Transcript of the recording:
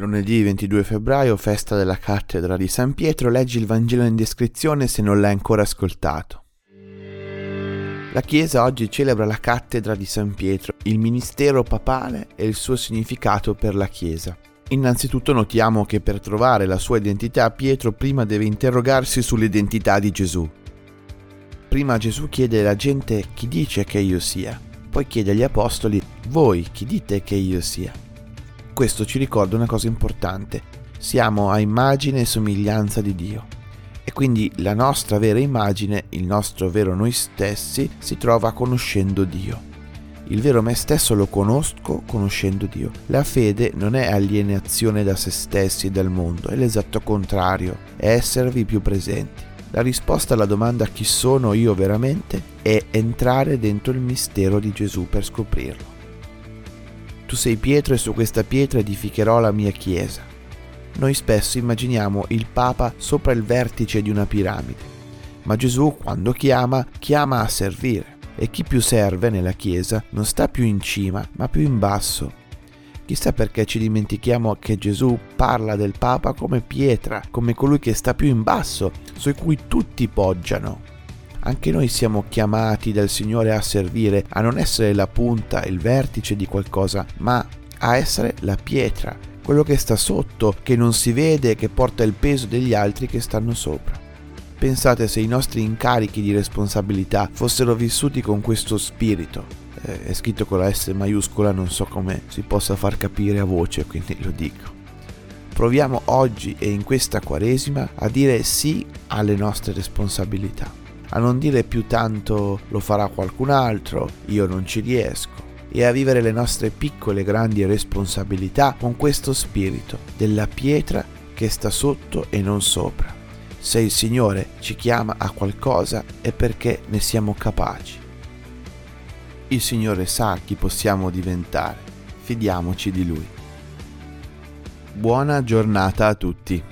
Lunedì 22 febbraio, festa della cattedra di San Pietro, leggi il Vangelo in descrizione se non l'hai ancora ascoltato. La Chiesa oggi celebra la cattedra di San Pietro, il ministero papale e il suo significato per la Chiesa. Innanzitutto notiamo che per trovare la sua identità Pietro prima deve interrogarsi sull'identità di Gesù. Prima Gesù chiede alla gente chi dice che io sia, poi chiede agli apostoli voi chi dite che io sia questo ci ricorda una cosa importante. Siamo a immagine e somiglianza di Dio. E quindi la nostra vera immagine, il nostro vero noi stessi, si trova conoscendo Dio. Il vero me stesso lo conosco conoscendo Dio. La fede non è alienazione da se stessi e dal mondo, è l'esatto contrario, è esservi più presenti. La risposta alla domanda chi sono io veramente è entrare dentro il mistero di Gesù per scoprirlo. Tu sei Pietro e su questa pietra edificherò la mia chiesa. Noi spesso immaginiamo il Papa sopra il vertice di una piramide, ma Gesù quando chiama, chiama a servire. E chi più serve nella Chiesa non sta più in cima, ma più in basso. Chissà perché ci dimentichiamo che Gesù parla del Papa come pietra, come colui che sta più in basso, su cui tutti poggiano. Anche noi siamo chiamati dal Signore a servire, a non essere la punta, il vertice di qualcosa, ma a essere la pietra, quello che sta sotto, che non si vede, che porta il peso degli altri che stanno sopra. Pensate se i nostri incarichi di responsabilità fossero vissuti con questo spirito. Eh, è scritto con la S maiuscola, non so come si possa far capire a voce, quindi lo dico. Proviamo oggi e in questa Quaresima a dire sì alle nostre responsabilità a non dire più tanto lo farà qualcun altro, io non ci riesco, e a vivere le nostre piccole grandi responsabilità con questo spirito della pietra che sta sotto e non sopra. Se il Signore ci chiama a qualcosa è perché ne siamo capaci. Il Signore sa chi possiamo diventare, fidiamoci di Lui. Buona giornata a tutti.